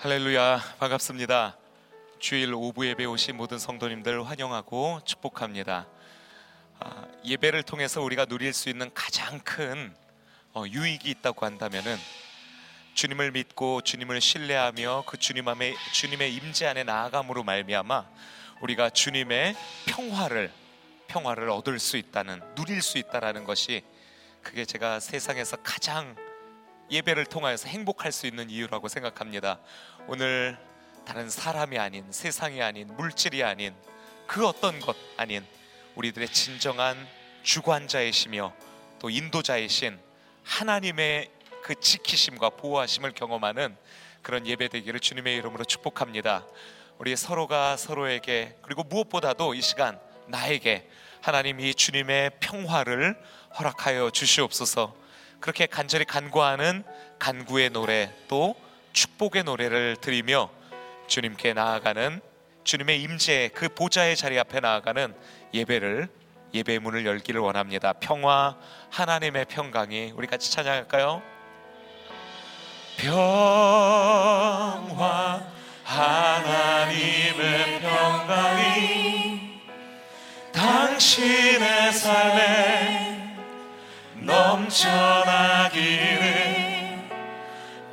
할렐루야 반갑습니다. 주일 오부 예배 오신 모든 성도님들 환영하고 축복합니다. 아, 예배를 통해서 우리가 누릴 수 있는 가장 큰 어, 유익이 있다고 한다면은 주님을 믿고 주님을 신뢰하며 그 주님 안에 주님의 임재 안에 나아감으로 말미암아 우리가 주님의 평화를 평화를 얻을 수 있다는 누릴 수 있다라는 것이 그게 제가 세상에서 가장 예배를 통하여서 행복할 수 있는 이유라고 생각합니다. 오늘 다른 사람이 아닌 세상이 아닌 물질이 아닌 그 어떤 것 아닌 우리들의 진정한 주관자이시며 또 인도자이신 하나님의 그 지키심과 보호하심을 경험하는 그런 예배 되기를 주님의 이름으로 축복합니다. 우리 서로가 서로에게 그리고 무엇보다도 이 시간 나에게 하나님이 주님의 평화를 허락하여 주시옵소서. 그렇게 간절히 간구하는 간구의 노래 또 축복의 노래를 드리며 주님께 나아가는 주님의 임재 그 보좌의 자리 앞에 나아가는 예배를 예배 문을 열기를 원합니다. 평화 하나님의 평강이 우리 같이 찬양할까요? 평화 하나님의 평강이 당신의 삶에 넘쳐나기를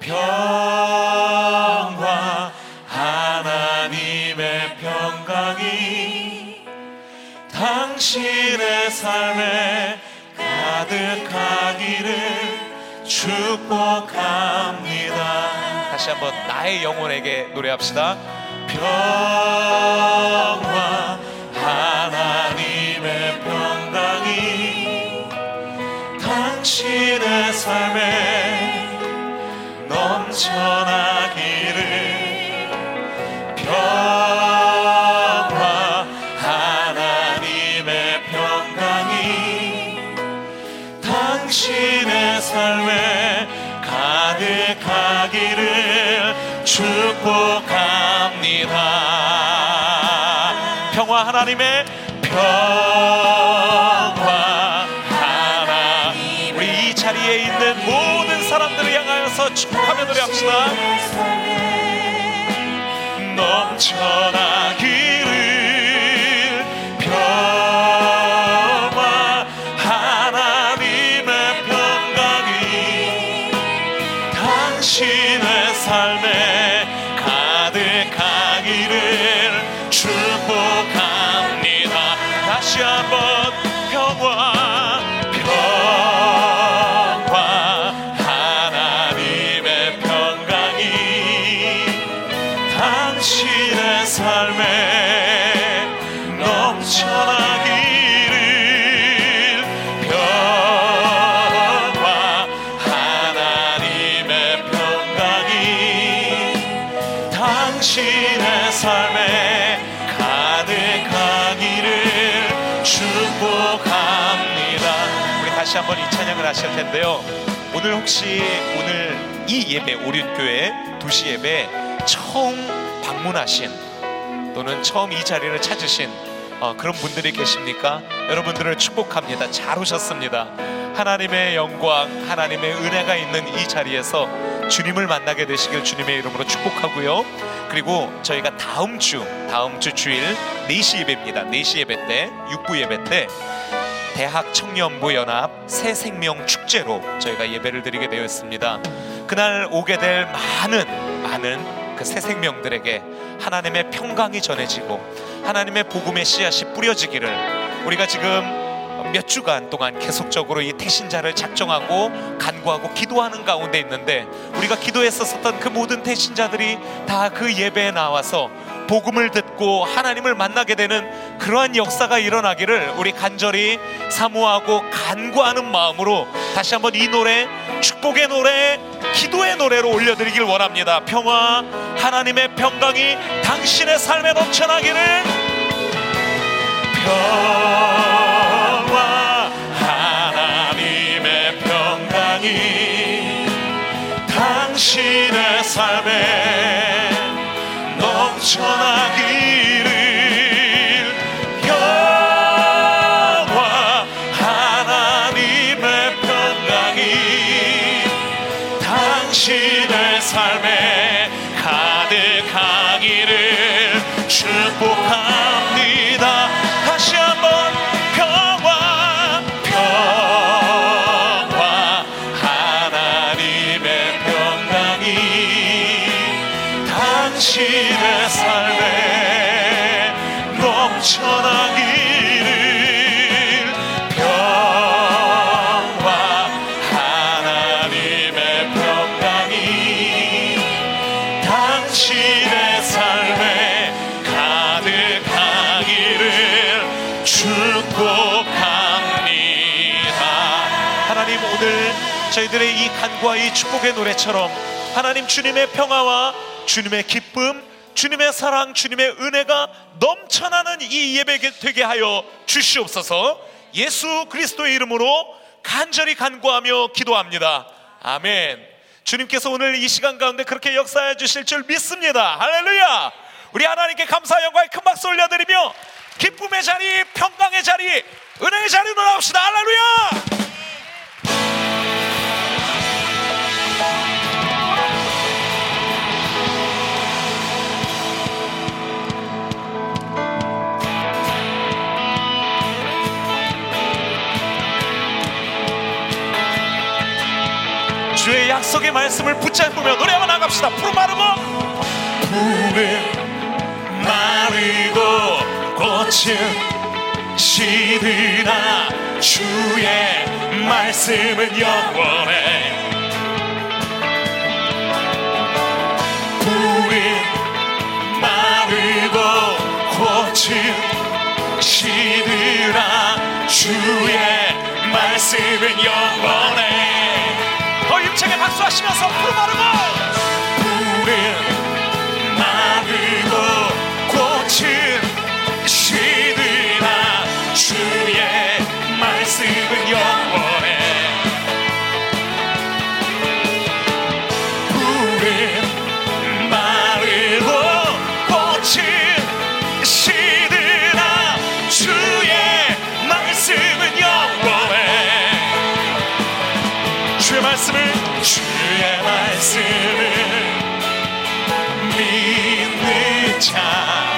평화 하나님의 평강이 당신의 삶에 가득하기를 축복합니다. 다시 한번 나의 영혼에게 노래합시다. 평 하나님의 오늘 혹시 오늘 이 예배 오륜교회 도시 예배 처음 방문하신 또는 처음 이 자리를 찾으신 어, 그런 분들이 계십니까? 여러분들을 축복합니다. 잘 오셨습니다. 하나님의 영광, 하나님의 은혜가 있는 이 자리에서 주님을 만나게 되시길 주님의 이름으로 축복하고요. 그리고 저희가 다음 주, 다음 주 주일 4시 예배입니다. 4시 예배 때, 6부 예배 때 대학 청년부 연합 새 생명 축제로 저희가 예배를 드리게 되어 있습니다. 그날 오게 될 많은 많은 그 새 생명들에게 하나님의 평강이 전해지고 하나님의 복음의 씨앗이 뿌려지기를 우리가 지금 몇 주간 동안 계속적으로 이 태신자를 작정하고 간구하고 기도하는 가운데 있는데 우리가 기도했었던 그 모든 태신자들이 다 그 예배에 나와서 복음을 듣고 하나님을 만나게 되는 그러한 역사가 일어나기를 우리 간절히 사모하고 간구하는 마음으로 다시 한번 이 노래 축복의 노래 기도의 노래로 올려드리길 원합니다. 평화 하나님의 평강이 당신의 삶에 넘쳐나기를. 평화 하나님의 평강이 당신의 삶에 넘쳐나기 저희들의 이 간과 이 축복의 노래처럼 하나님 주님의 평화와 주님의 기쁨 주님의 사랑, 주님의 은혜가 넘쳐나는 이 예배 되게 하여 주시옵소서 예수 그리스도의 이름으로 간절히 간구하며 기도합니다. 아멘. 주님께서 오늘 이 시간 가운데 그렇게 역사해 주실 줄 믿습니다. 할렐루야! 우리 하나님께 감사 영광의 큰 박수 올려드리며 기쁨의 자리, 평강의 자리, 은혜의 자리로 나옵시다. 할렐루야! 주의 약속의 말씀을 붙잡으며 노래 한번 나갑시다. 푸르마르고. 푸른 마르고 꽃은 시드나 주의 말씀은 영원해. 푸른 마르고 꽃은 시드나 주의 말씀은 영원해 박수하시면서 푸르마르고 푸른 마르고 꽃은 시드나 주의 말씀은 영 주의 말씀을 믿는 자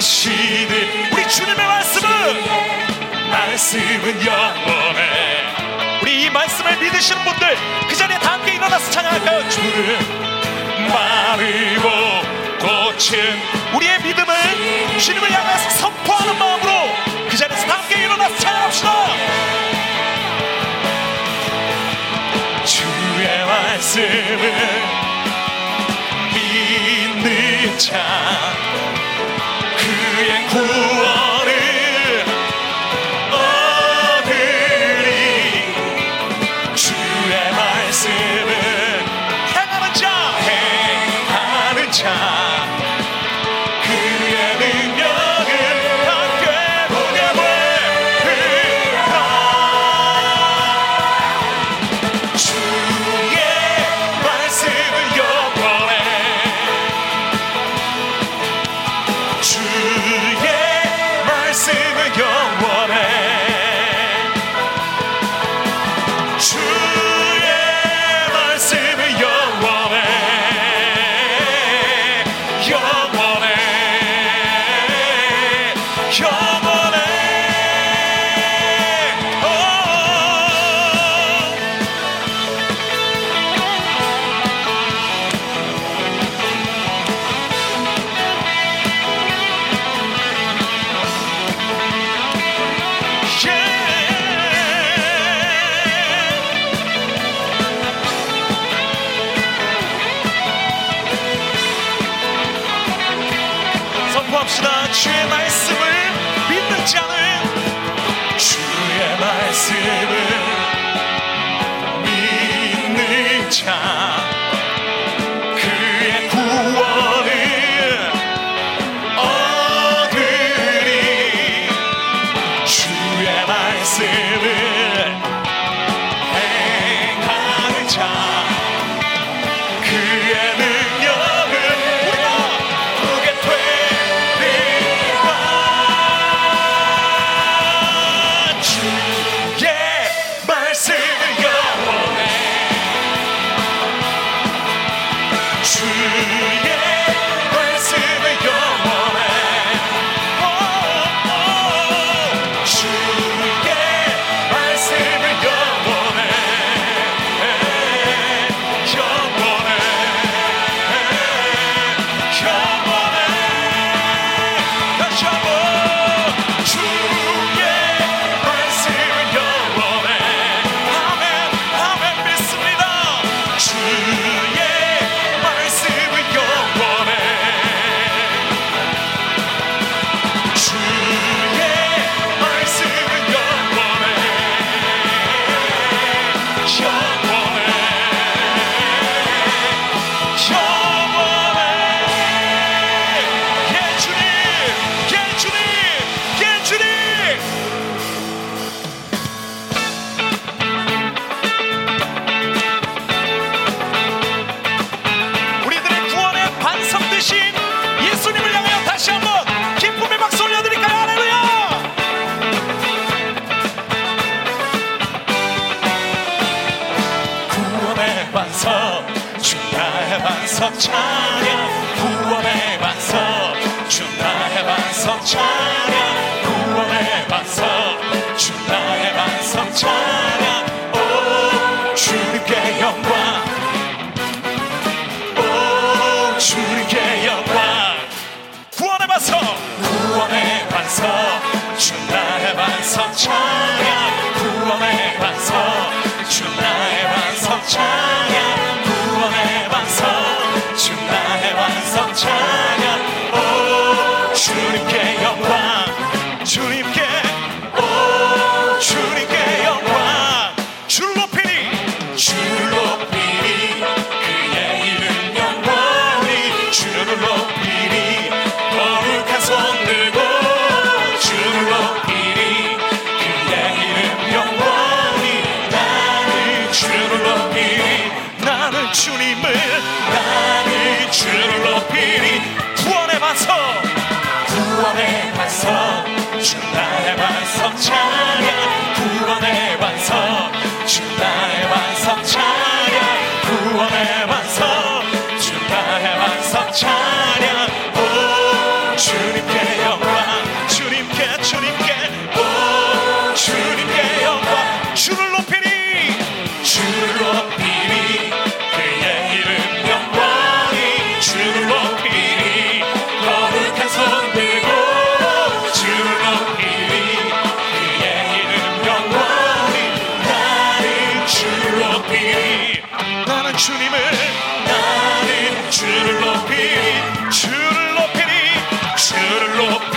시대. 우리 주님의 말씀은 말씀은 영원해. 우리 이 말씀을 믿으시는 분들 그 자리에 다 함께 일어나서 찬양할까요? 주는 마르고 꽃은 우리의 믿음을 주님을 향해서 선포하는 마음으로 그 자리에서 다 함께 일어나서 찬양합시다 말씀을 믿는 자 그의 구원 선포합시다. 주의 말씀을 믿는 자는 주의 말씀을 반석 주 나의 반석 찬양 구원의 반석 주 나의 반석 찬양 구원의 반석 주 나의 반석 찬양 오 주님께 영광. 오 주님께 영광. 구원의 반석 구원의 반석 주 나의 반석 찬양 구원의 반석 주 나의 반석 찬양 찬양. 오 주님께 영광. 주님께 오 주님께 영광. 줄 높이니 줄 높이니 그의 이름 영광이 주를 높이니 거룩한 손 들고 주를 높이니 그의 이름 영광이 나는 주를 높이니 나는 주님 반석 주 나의 반석 찬양 구원의 반석 주를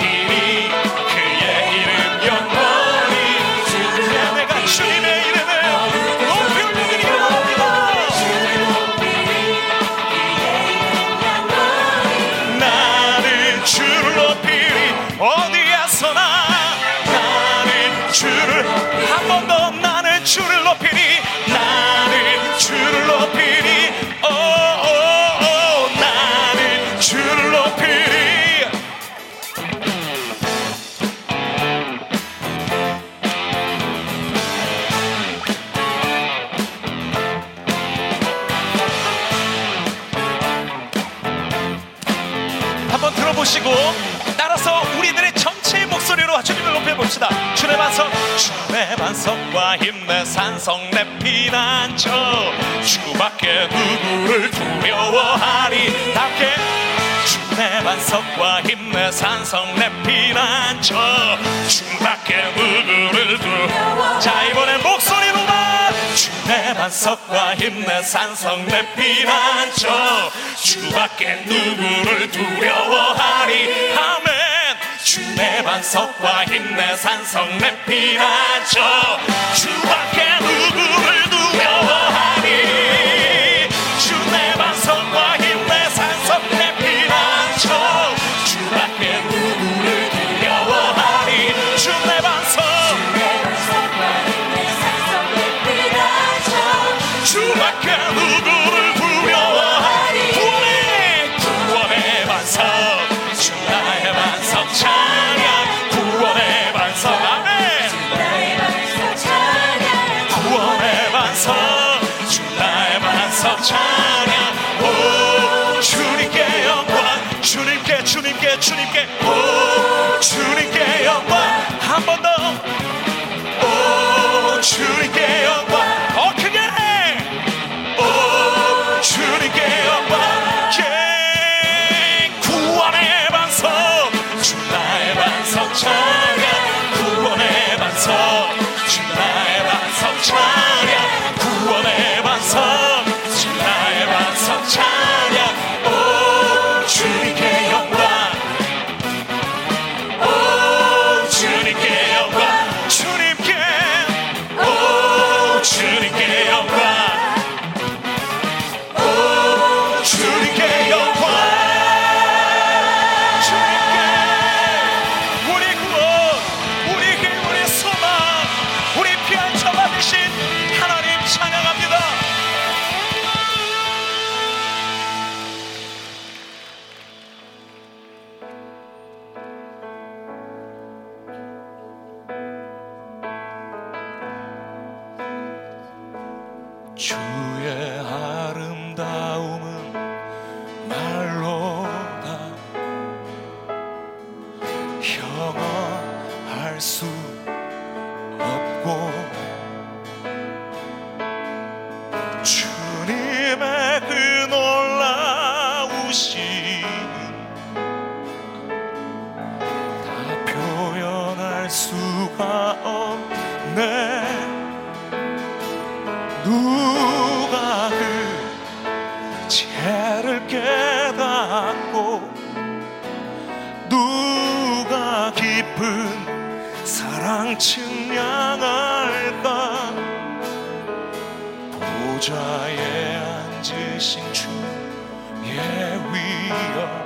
반석과 힘내 산성 내 피난처 주밖에 누구를 두자 이번엔 목소리로만 주내 반석과 힘내 산성 내 피난처 주밖에 누구를 두려워하리? 아멘. 주내 반석과 힘내 산성 내 피난처 주밖에 time. 측량할까? 보좌에 앉으신 주의 예, 위엄.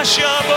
worship.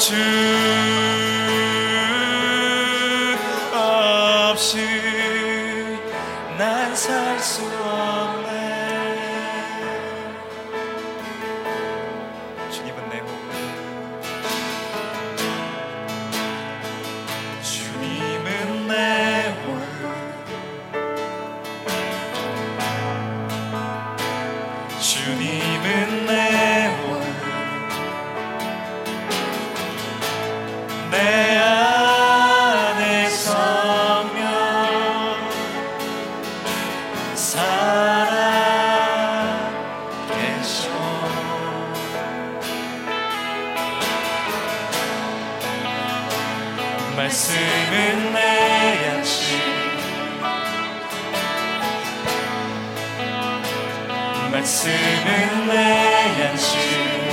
주 앞시 말씀은 내 안식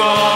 people.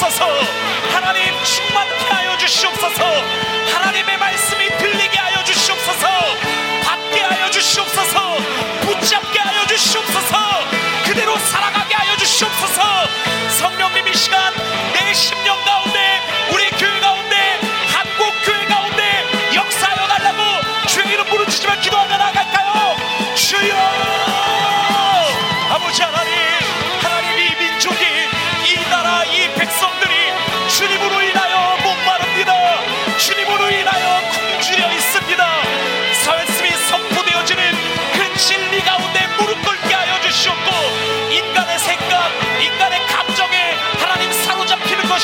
하옵소서. 하나님 충만케 하여 주시옵소서. 하나님의 말씀이 들리게 하여 주시옵소서. 받게 하여 주시옵소서. 붙잡게 하여 주시옵소서. 그대로 살아가게 하여 주시옵소서. 성령님 이 시간 내 심령 가운데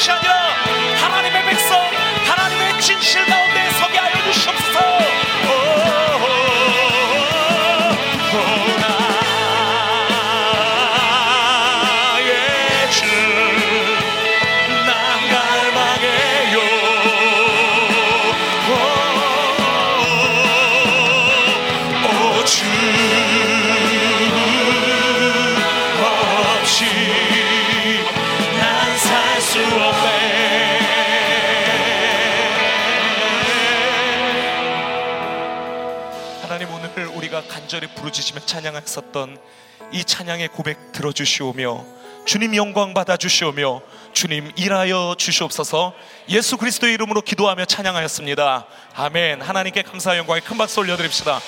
시작이야 간절히 부르짖으며 찬양했었던 이 찬양의 고백 들어주시오며 주님 영광 받아 주시오며 주님 일하여 주시옵소서 예수 그리스도의 이름으로 기도하며 찬양하였습니다. 아멘. 하나님께 감사 영광의 큰 박수 올려드립시다.